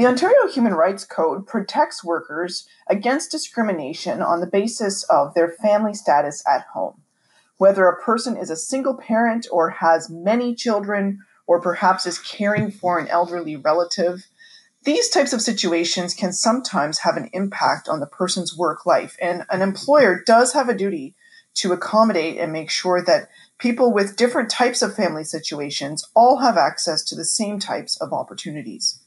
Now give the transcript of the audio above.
The Ontario Human Rights Code protects workers against discrimination on the basis of their family status at home. Whether a person is a single parent or has many children, or perhaps is caring for an elderly relative, these types of situations can sometimes have an impact on the person's work life, and an employer does have a duty to accommodate and make sure that people with different types of family situations all have access to the same types of opportunities.